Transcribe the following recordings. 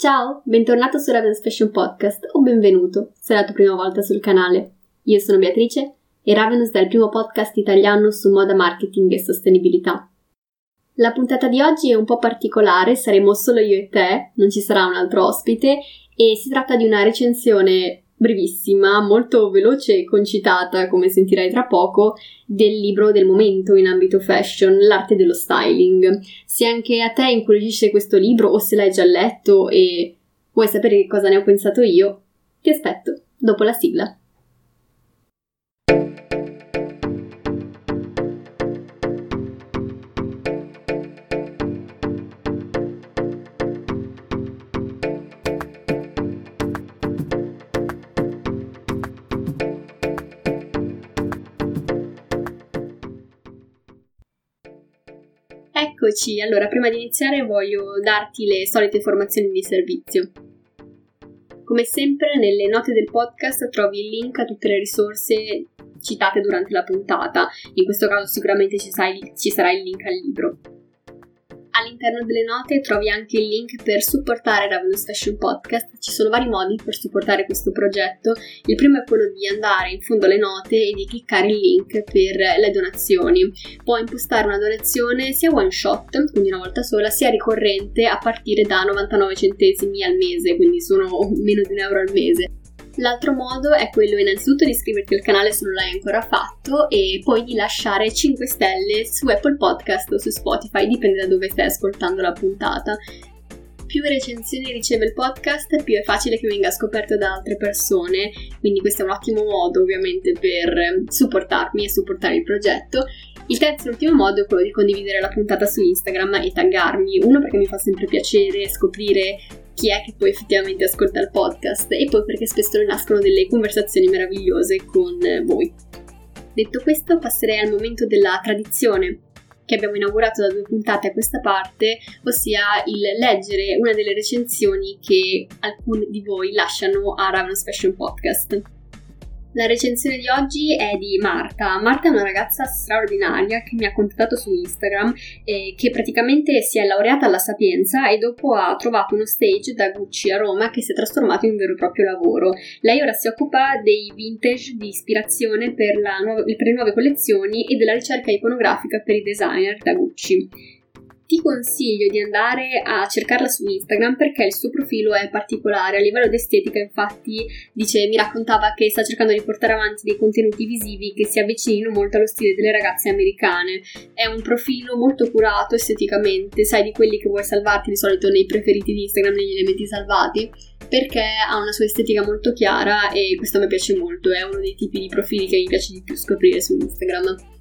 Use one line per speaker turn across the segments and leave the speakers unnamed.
Ciao, bentornato su Ravens Fashion Podcast o benvenuto se è la tua prima volta sul canale. Io sono Beatrice e Ravenous è il primo podcast italiano su moda marketing e sostenibilità. La puntata di oggi è un po' particolare, saremo solo io e te, non ci sarà un altro ospite e si tratta di una recensione brevissima, molto veloce e concitata, come sentirai tra poco, del libro del momento in ambito fashion, l'arte dello styling. Se anche a te incuriosisce questo libro o se l'hai già letto e vuoi sapere che cosa ne ho pensato io, ti aspetto dopo la sigla. Eccoci, allora prima di iniziare voglio darti le solite informazioni di servizio. Come sempre nelle note del podcast trovi il link a tutte le risorse citate durante la puntata, in questo caso sicuramente ci, sai, ci sarà il link al libro. All'interno delle note trovi anche il link per supportare Ravenous Fashion Podcast. Ci sono vari modi per supportare questo progetto. Il primo è quello di andare in fondo alle note e di cliccare il link per le donazioni. Puoi impostare una donazione sia one shot, quindi una volta sola, sia ricorrente a partire da 99 centesimi al mese, quindi sono meno di un euro al mese. L'altro modo è quello innanzitutto di iscriverti al canale se non l'hai ancora fatto e poi di lasciare 5 stelle su Apple Podcast o su Spotify, dipende da dove stai ascoltando la puntata. Più recensioni riceve il podcast, più è facile che venga scoperto da altre persone, quindi questo è un ottimo modo ovviamente per supportarmi e supportare il progetto. Il terzo e ultimo modo è quello di condividere la puntata su Instagram e taggarmi, uno perché mi fa sempre piacere scoprire chi è che poi effettivamente ascolta il podcast e poi perché spesso ne nascono delle conversazioni meravigliose con voi. Detto questo, passerei al momento della tradizione che abbiamo inaugurato da due puntate a questa parte, ossia il leggere una delle recensioni che alcuni di voi lasciano a Ravenous Fashion Podcast. La recensione di oggi è di Marta. Marta è una ragazza straordinaria che mi ha contattato su Instagram e che praticamente si è laureata alla Sapienza e dopo ha trovato uno stage da Gucci a Roma che si è trasformato in un vero e proprio lavoro. Lei ora si occupa dei vintage di ispirazione per, nuova, per le nuove collezioni e della ricerca iconografica per i designer da Gucci ti consiglio di andare a cercarla su Instagram perché il suo profilo è particolare. A livello di estetica infatti dice mi raccontava che sta cercando di portare avanti dei contenuti visivi che si avvicinino molto allo stile delle ragazze americane. È un profilo molto curato esteticamente sai di quelli che vuoi salvarti di solito nei preferiti di Instagram negli elementi salvati perché ha una sua estetica molto chiara e questo mi piace molto è uno dei tipi di profili che mi piace di più scoprire su Instagram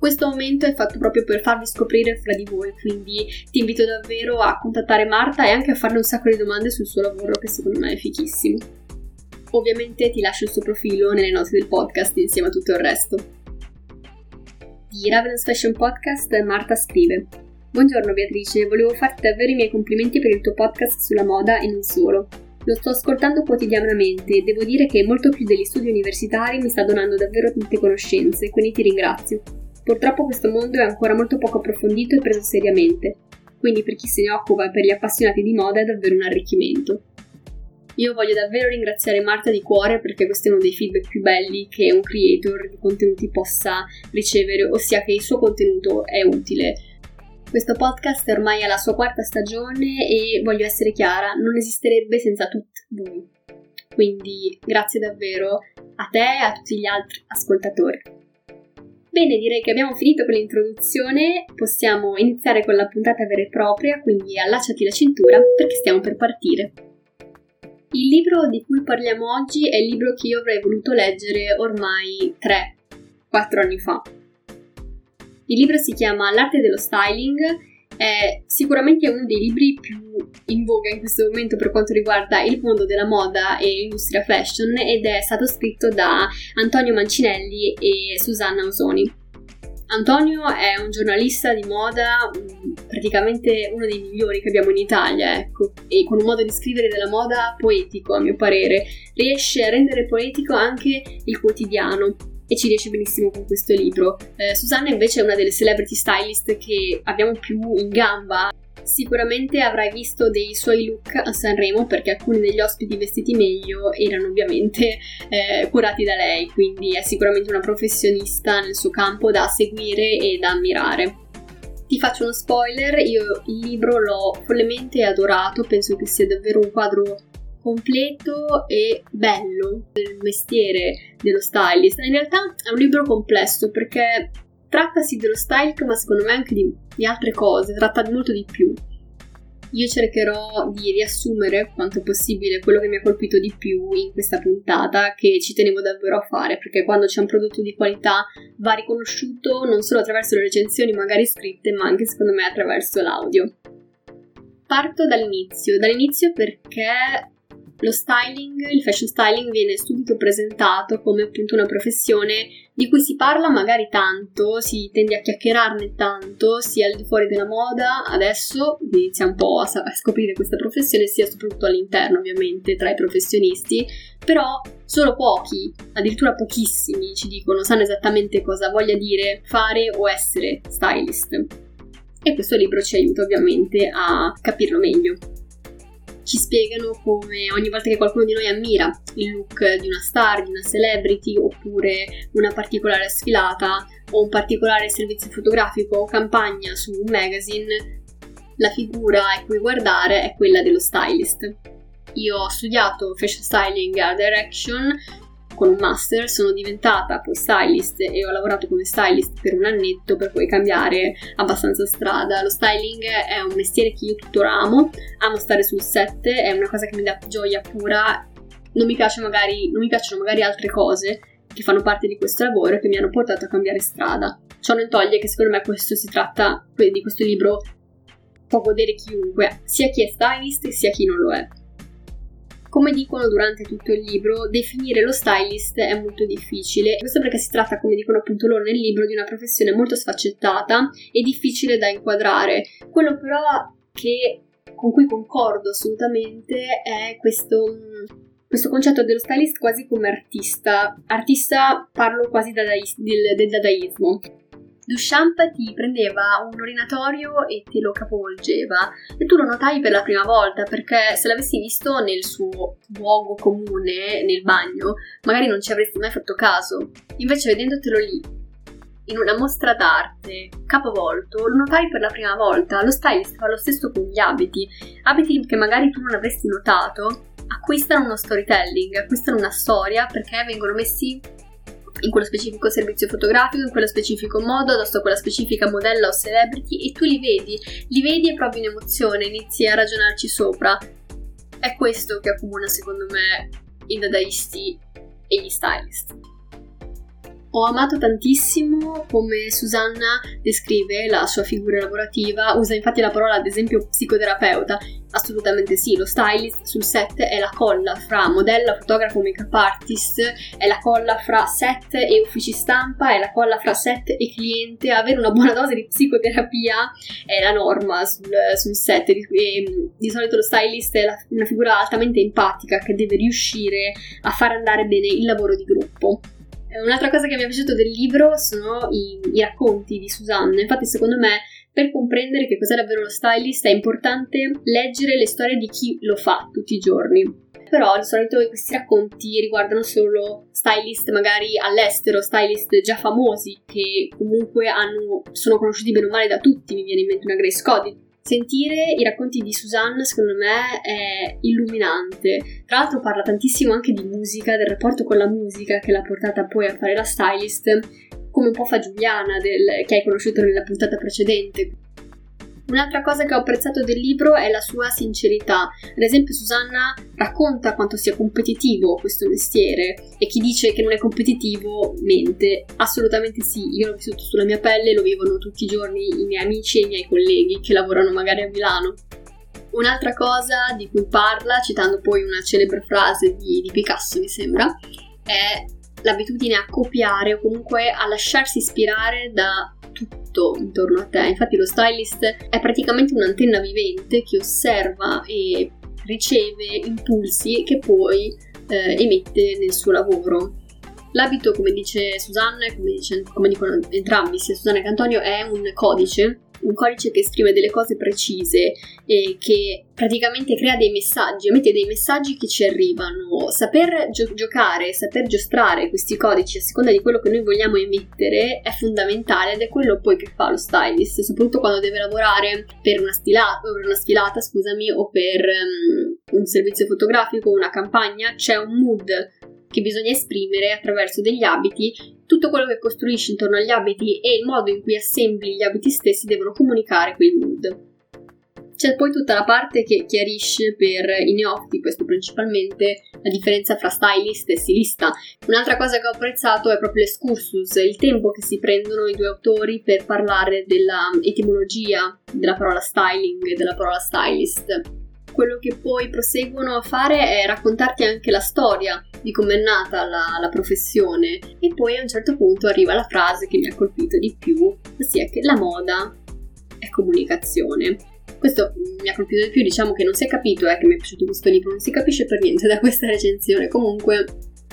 questo momento è fatto proprio per farvi scoprire fra di voi, quindi ti invito davvero a contattare Marta e anche a farle un sacco di domande sul suo lavoro che secondo me è fichissimo. Ovviamente ti lascio il suo profilo nelle note del podcast insieme a tutto il resto. Di Ravenous Fashion Podcast Marta scrive Buongiorno Beatrice, volevo farti davvero i miei complimenti per il tuo podcast sulla moda e non solo. Lo sto ascoltando quotidianamente e devo dire che molto più degli studi universitari mi sta donando davvero tante conoscenze, quindi ti ringrazio. Purtroppo questo mondo è ancora molto poco approfondito e preso seriamente, quindi per chi se ne occupa e per gli appassionati di moda è davvero un arricchimento. Io voglio davvero ringraziare Marta di cuore perché questo è uno dei feedback più belli che un creator di contenuti possa ricevere, ossia che il suo contenuto è utile. Questo podcast è ormai alla sua quarta stagione e voglio essere chiara, non esisterebbe senza tutti voi. Quindi grazie davvero a te e a tutti gli altri ascoltatori. Bene, direi che abbiamo finito con l'introduzione, possiamo iniziare con la puntata vera e propria, quindi allacciati la cintura perché stiamo per partire. Il libro di cui parliamo oggi è il libro che io avrei voluto leggere ormai 3-4 anni fa. Il libro si chiama L'arte dello styling, è sicuramente uno dei libri più in voga in questo momento per quanto riguarda il mondo della moda e l'industria fashion ed è stato scritto da Antonio Mancinelli e Susanna Osoni. Antonio è un giornalista di moda praticamente uno dei migliori che abbiamo in Italia, ecco, e con un modo di scrivere della moda poetico, a mio parere. Riesce a rendere poetico anche il quotidiano e ci riesce benissimo con questo libro. Eh, Susanna invece è una delle celebrity stylist che abbiamo più in gamba Sicuramente avrai visto dei suoi look a Sanremo perché alcuni degli ospiti vestiti meglio erano ovviamente eh, curati da lei, quindi è sicuramente una professionista nel suo campo da seguire e da ammirare. Ti faccio uno spoiler, io il libro l'ho follemente adorato, penso che sia davvero un quadro completo e bello del mestiere dello stylist. In realtà è un libro complesso perché trattasi dello style, ma secondo me anche di, di altre cose, tratta molto di più. Io cercherò di riassumere quanto possibile quello che mi ha colpito di più in questa puntata, che ci tenevo davvero a fare, perché quando c'è un prodotto di qualità va riconosciuto non solo attraverso le recensioni magari scritte, ma anche secondo me attraverso l'audio. Parto dall'inizio, dall'inizio perché lo styling, il fashion styling viene subito presentato come appunto una professione di cui si parla magari tanto, si tende a chiacchierarne tanto, sia al di fuori della moda, adesso inizia un po' a, a scoprire questa professione, sia soprattutto all'interno ovviamente tra i professionisti, però solo pochi, addirittura pochissimi ci dicono, sanno esattamente cosa voglia dire fare o essere stylist. E questo libro ci aiuta ovviamente a capirlo meglio ci spiegano come ogni volta che qualcuno di noi ammira il look di una star, di una celebrity, oppure una particolare sfilata o un particolare servizio fotografico o campagna su un magazine, la figura a cui guardare è quella dello stylist. Io ho studiato fashion styling a Direction con un master, sono diventata poi stylist e ho lavorato come stylist per un annetto per poi cambiare abbastanza strada. Lo styling è un mestiere che io tuttora amo, amo stare sul set, è una cosa che mi dà gioia pura. Non mi, magari, non mi piacciono magari altre cose che fanno parte di questo lavoro e che mi hanno portato a cambiare strada. Ciò non toglie che secondo me questo si tratta, di questo libro può godere chiunque, sia chi è stylist sia chi non lo è. Come dicono durante tutto il libro, definire lo stylist è molto difficile. Questo perché si tratta, come dicono appunto loro nel libro, di una professione molto sfaccettata e difficile da inquadrare. Quello però che, con cui concordo assolutamente è questo questo concetto dello stylist quasi come artista. Artista parlo quasi del, del dadaismo. Duchamp ti prendeva un orinatorio e te lo capovolgeva e tu lo notai per la prima volta perché se l'avessi visto nel suo luogo comune, nel bagno, magari non ci avresti mai fatto caso. Invece vedendotelo lì, in una mostra d'arte, capovolto, lo notai per la prima volta. Lo stylist fa lo stesso con gli abiti, abiti che magari tu non avresti notato, acquistano uno storytelling, acquistano una storia perché vengono messi in quello specifico servizio fotografico, in quello specifico modo, addosso a quella specifica modella o celebrity e tu li vedi, li vedi e provi un'emozione, inizi a ragionarci sopra. È questo che accomuna secondo me i dadaisti e gli stylist. Ho amato tantissimo come Susanna descrive la sua figura lavorativa, usa infatti la parola ad esempio psicoterapeuta. Assolutamente sì, lo stylist sul set è la colla fra modella, fotografo, make-up artist, è la colla fra set e uffici stampa, è la colla fra set e cliente. Avere una buona dose di psicoterapia è la norma sul, sul set. E, di solito lo stylist è la, una figura altamente empatica che deve riuscire a far andare bene il lavoro di gruppo. Eh, un'altra cosa che mi è piaciuto del libro sono i, i racconti di Susanna. Infatti, secondo me, per comprendere che cos'è davvero lo stylist è importante leggere le storie di chi lo fa tutti i giorni. Però di solito questi racconti riguardano solo stylist magari all'estero, stylist già famosi che comunque hanno, sono conosciuti bene o male da tutti. Mi viene in mente una Grace Cody, Sentire i racconti di Suzanne secondo me è illuminante. Tra l'altro parla tantissimo anche di musica, del rapporto con la musica che l'ha portata poi a fare la stylist, come un po' fa Giuliana del, che hai conosciuto nella puntata precedente. Un'altra cosa che ho apprezzato del libro è la sua sincerità. Ad esempio, Susanna racconta quanto sia competitivo questo mestiere e chi dice che non è competitivo mente. Assolutamente sì, io l'ho vissuto sulla mia pelle, lo vivono tutti i giorni i miei amici e i miei colleghi che lavorano magari a Milano. Un'altra cosa di cui parla, citando poi una celebre frase di, di Picasso, mi sembra, è l'abitudine a copiare o comunque a lasciarsi ispirare da tutto intorno a te. Infatti lo stylist è praticamente un'antenna vivente che osserva e riceve impulsi che poi eh, emette nel suo lavoro. L'abito, come dice Susanna come, come, dicono entrambi, sia Susanna che Antonio, è un codice un codice che esprime delle cose precise e che praticamente crea dei messaggi, emette dei messaggi che ci arrivano. Saper gio- giocare, saper giostrare questi codici a seconda di quello che noi vogliamo emettere è fondamentale ed è quello poi che fa lo stylist, soprattutto quando deve lavorare per una, stila- per una sfilata, scusami, o per um, un servizio fotografico, una campagna, c'è un mood che bisogna esprimere attraverso degli abiti, tutto quello che costruisci intorno agli abiti e il modo in cui assembli gli abiti stessi devono comunicare quel mood. C'è poi tutta la parte che chiarisce per i neofiti, questo principalmente, la differenza fra stylist e stilista. Un'altra cosa che ho apprezzato è proprio l'escursus, il tempo che si prendono i due autori per parlare della etimologia della parola styling e della parola stylist. Quello che poi proseguono a fare è raccontarti anche la storia di come è nata la, la, professione e poi a un certo punto arriva la frase che mi ha colpito di più, ossia che la moda è comunicazione. Questo mi ha colpito di più, diciamo che non si è capito, eh, che mi è piaciuto questo libro, non si capisce per niente da questa recensione, comunque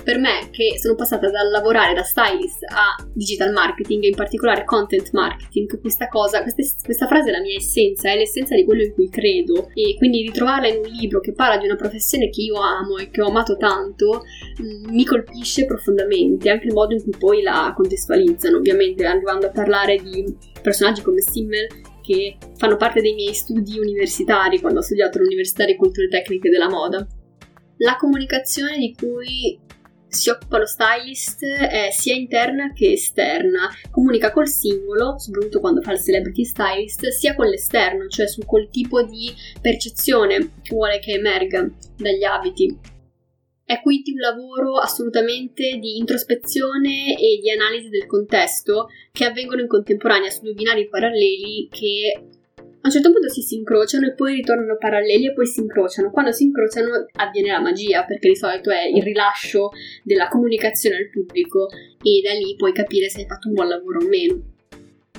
per me che sono passata dal lavorare da stylist a digital marketing e in particolare content marketing, questa cosa, questa, questa frase è la mia essenza, è l'essenza di quello in cui credo e quindi ritrovarla in un libro che parla di una professione che io amo e che ho amato tanto mm, mi colpisce profondamente, anche il modo in cui poi la contestualizzano, ovviamente arrivando a parlare di personaggi come Simmel che fanno parte dei miei studi universitari quando ho studiato all'Università di Culture Tecniche della Moda. La comunicazione di cui si occupa lo stylist è sia interna che esterna, comunica col singolo, soprattutto quando fa il celebrity stylist, sia con l'esterno, cioè su quel tipo di percezione che vuole che emerga dagli abiti. È quindi un lavoro assolutamente di introspezione e di analisi del contesto che avvengono in contemporanea su due binari paralleli che un certo punto si, si incrociano e poi ritornano paralleli e poi si incrociano. Quando si incrociano avviene la magia, perché di solito è il rilascio della comunicazione al pubblico e da lì puoi capire se hai fatto un buon lavoro o meno.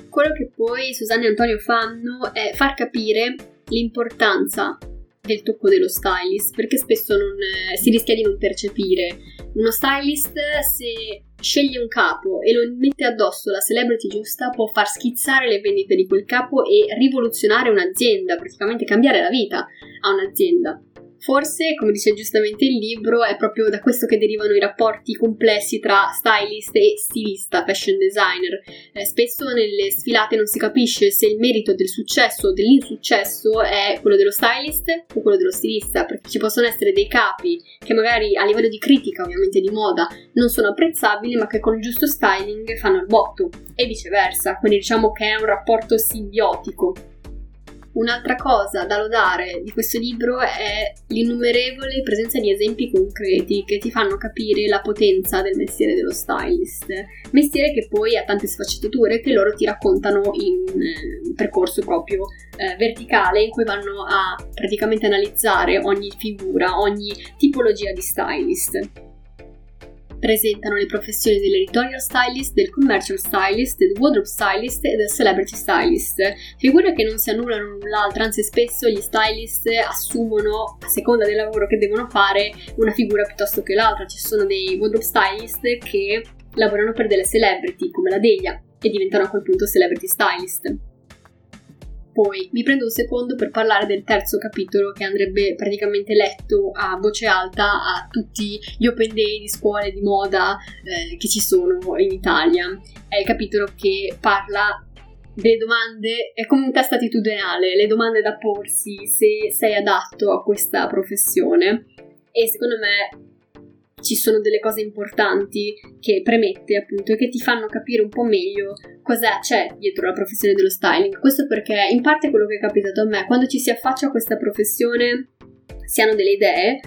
Quello che poi Susanne e Antonio fanno è far capire l'importanza del tocco dello stylist, perché spesso non, eh, si rischia di non percepire. Uno stylist, se sceglie un capo e lo mette addosso la celebrity giusta, può far schizzare le vendite di quel capo e rivoluzionare un'azienda, praticamente cambiare la vita a un'azienda. Forse, come dice giustamente il libro, è proprio da questo che derivano i rapporti complessi tra stylist e stilista, fashion designer. Eh, spesso nelle sfilate non si capisce se il merito del successo o dell'insuccesso è quello dello stylist o quello dello stilista, perché ci possono essere dei capi che magari a livello di critica, ovviamente di moda, non sono apprezzabili, ma che con il giusto styling fanno il botto, e viceversa. Quindi diciamo che è un rapporto simbiotico. Un'altra cosa da lodare di questo libro è l'innumerevole presenza di esempi concreti che ti fanno capire la potenza del mestiere dello stylist, mestiere che poi ha tante sfaccettature che loro ti raccontano in un eh, percorso proprio eh, verticale in cui vanno a praticamente analizzare ogni figura, ogni tipologia di stylist presentano le professioni dell'editorial stylist, del commercial stylist, del wardrobe stylist e del celebrity stylist. Figure che non si annullano l'altra, anzi spesso gli stylist assumono, a seconda del lavoro che devono fare, una figura piuttosto che l'altra. Ci sono dei wardrobe stylist che lavorano per delle celebrity, come la Delia, e diventano a quel punto celebrity stylist. Poi mi prendo un secondo per parlare del terzo capitolo che andrebbe praticamente letto a voce alta a tutti gli open day di scuole di moda eh, che ci sono in Italia. È il capitolo che parla delle domande, è come un test attitudinale, le domande da porsi se sei adatto a questa professione. E secondo me ci sono delle cose importanti che premette appunto e che ti fanno capire un po' meglio cosa c'è dietro la professione dello styling. Questo perché in parte quello che è capitato a me, quando ci si affaccia a questa professione si hanno delle idee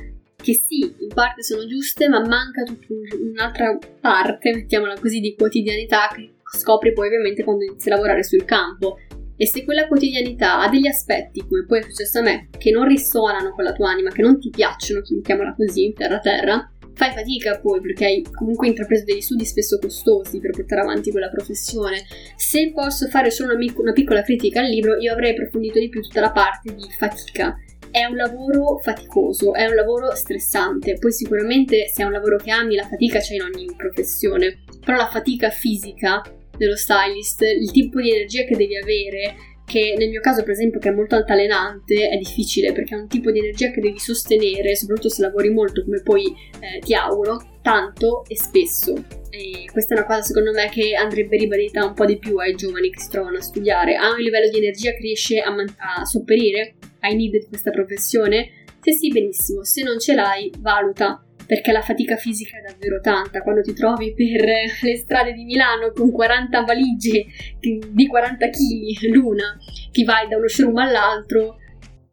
che sì, in parte sono giuste, ma manca tutta un'altra parte, mettiamola così, di quotidianità che scopri poi ovviamente quando inizi a lavorare sul campo. E se quella quotidianità ha degli aspetti, come poi è successo a me, che non risuonano con la tua anima, che non ti piacciono, mettiamola così, terra terra, fai fatica poi perché hai comunque intrapreso degli studi spesso costosi per portare avanti quella professione. Se posso fare solo una, una piccola critica al libro, io avrei approfondito di più tutta la parte di fatica. È un lavoro faticoso, è un lavoro stressante, poi sicuramente se è un lavoro che ami la fatica c'è in ogni professione, però la fatica fisica dello stylist, il tipo di energia che devi avere, che nel mio caso, per esempio, che è molto altalenante, è difficile perché è un tipo di energia che devi sostenere, soprattutto se lavori molto, come poi eh, ti auguro, tanto e spesso. E questa è una cosa secondo me che andrebbe ribadita un po' di più ai giovani che si trovano a studiare. Ha un livello di energia che riesce a, man- a sopperire ai need di questa professione? Se sì, benissimo. Se non ce l'hai, valuta perché la fatica fisica è davvero tanta. Quando ti trovi per le strade di Milano con 40 valigie di 40 kg l'una, ti vai da uno showroom all'altro,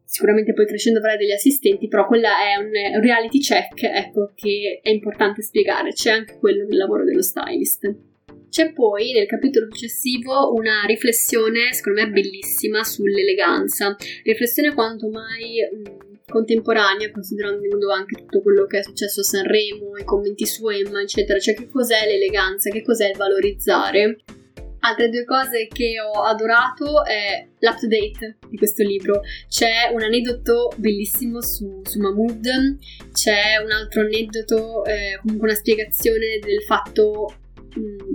sicuramente poi crescendo avrai degli assistenti, però quella è un reality check, ecco, che è importante spiegare, c'è anche quello nel lavoro dello stylist. C'è poi nel capitolo successivo una riflessione, secondo me bellissima, sull'eleganza, riflessione quanto mai mh, contemporanea, considerando anche tutto quello che è successo a Sanremo, i commenti su Emma, eccetera, cioè che cos'è l'eleganza, che cos'è il valorizzare. Altre due cose che ho adorato è l'update di questo libro. C'è un aneddoto bellissimo su, su Mahmood, c'è un altro aneddoto, eh, comunque una spiegazione del fatto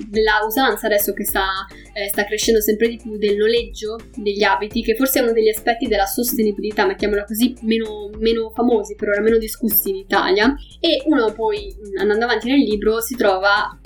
della usanza adesso che sta, eh, sta, crescendo sempre di più del noleggio degli abiti, che forse è uno degli aspetti della sostenibilità, mettiamola così, meno, meno famosi, per ora meno discussi in Italia. E uno poi, andando avanti nel libro, si trova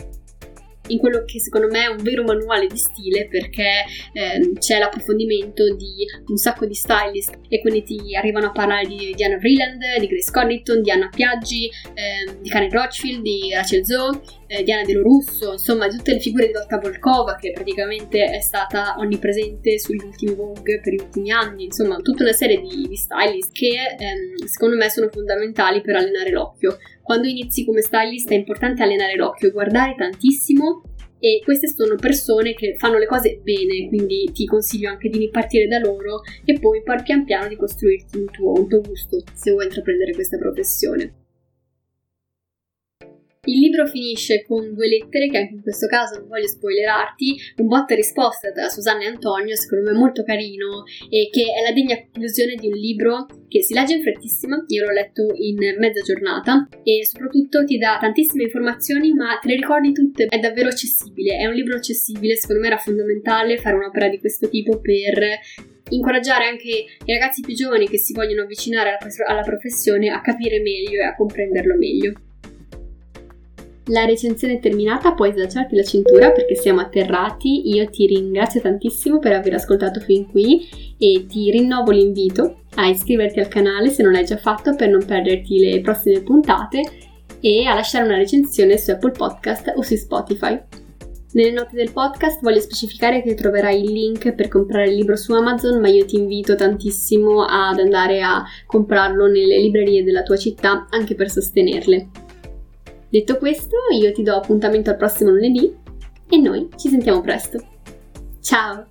in quello che secondo me è un vero manuale di stile perché eh, c'è l'approfondimento di un sacco di stylist e quindi ti arrivano a parlare di Diana Vreeland, di Grace Connaughton, di Anna Piaggi, eh, di Karen Rothschild, di Rachel Zoe, eh, Diana De Russo, insomma tutte le figure di Lotta Volkova che praticamente è stata onnipresente sugli ultimi Vogue per gli ultimi anni, insomma tutta una serie di, di stylist che ehm, secondo me sono fondamentali per allenare l'occhio. Quando inizi come stylist è importante allenare l'occhio, guardare tantissimo e queste sono persone che fanno le cose bene, quindi ti consiglio anche di partire da loro e poi pian piano di costruirti un tuo, un tuo gusto se vuoi intraprendere questa professione. Il libro finisce con due lettere che anche in questo caso non voglio spoilerarti, un botta risposta da Susanna e Antonio, secondo me molto carino e che è la degna conclusione di un libro che si legge in frettissima, io l'ho letto in mezza giornata e soprattutto ti dà tantissime informazioni ma te le ricordi tutte, è davvero accessibile, è un libro accessibile, secondo me era fondamentale fare un'opera di questo tipo per incoraggiare anche i ragazzi più giovani che si vogliono avvicinare alla, alla professione a capire meglio e a comprenderlo meglio. La recensione è terminata, puoi slacciarti la cintura perché siamo atterrati. Io ti ringrazio tantissimo per aver ascoltato fin qui e ti rinnovo l'invito a iscriverti al canale se non l'hai già fatto per non perderti le prossime puntate e a lasciare una recensione su Apple Podcast o su Spotify. Nelle note del podcast voglio specificare che troverai il link per comprare il libro su Amazon, ma io ti invito tantissimo ad andare a comprarlo nelle librerie della tua città anche per sostenerle. Detto questo, io ti do appuntamento al prossimo lunedì e noi ci sentiamo presto. Ciao!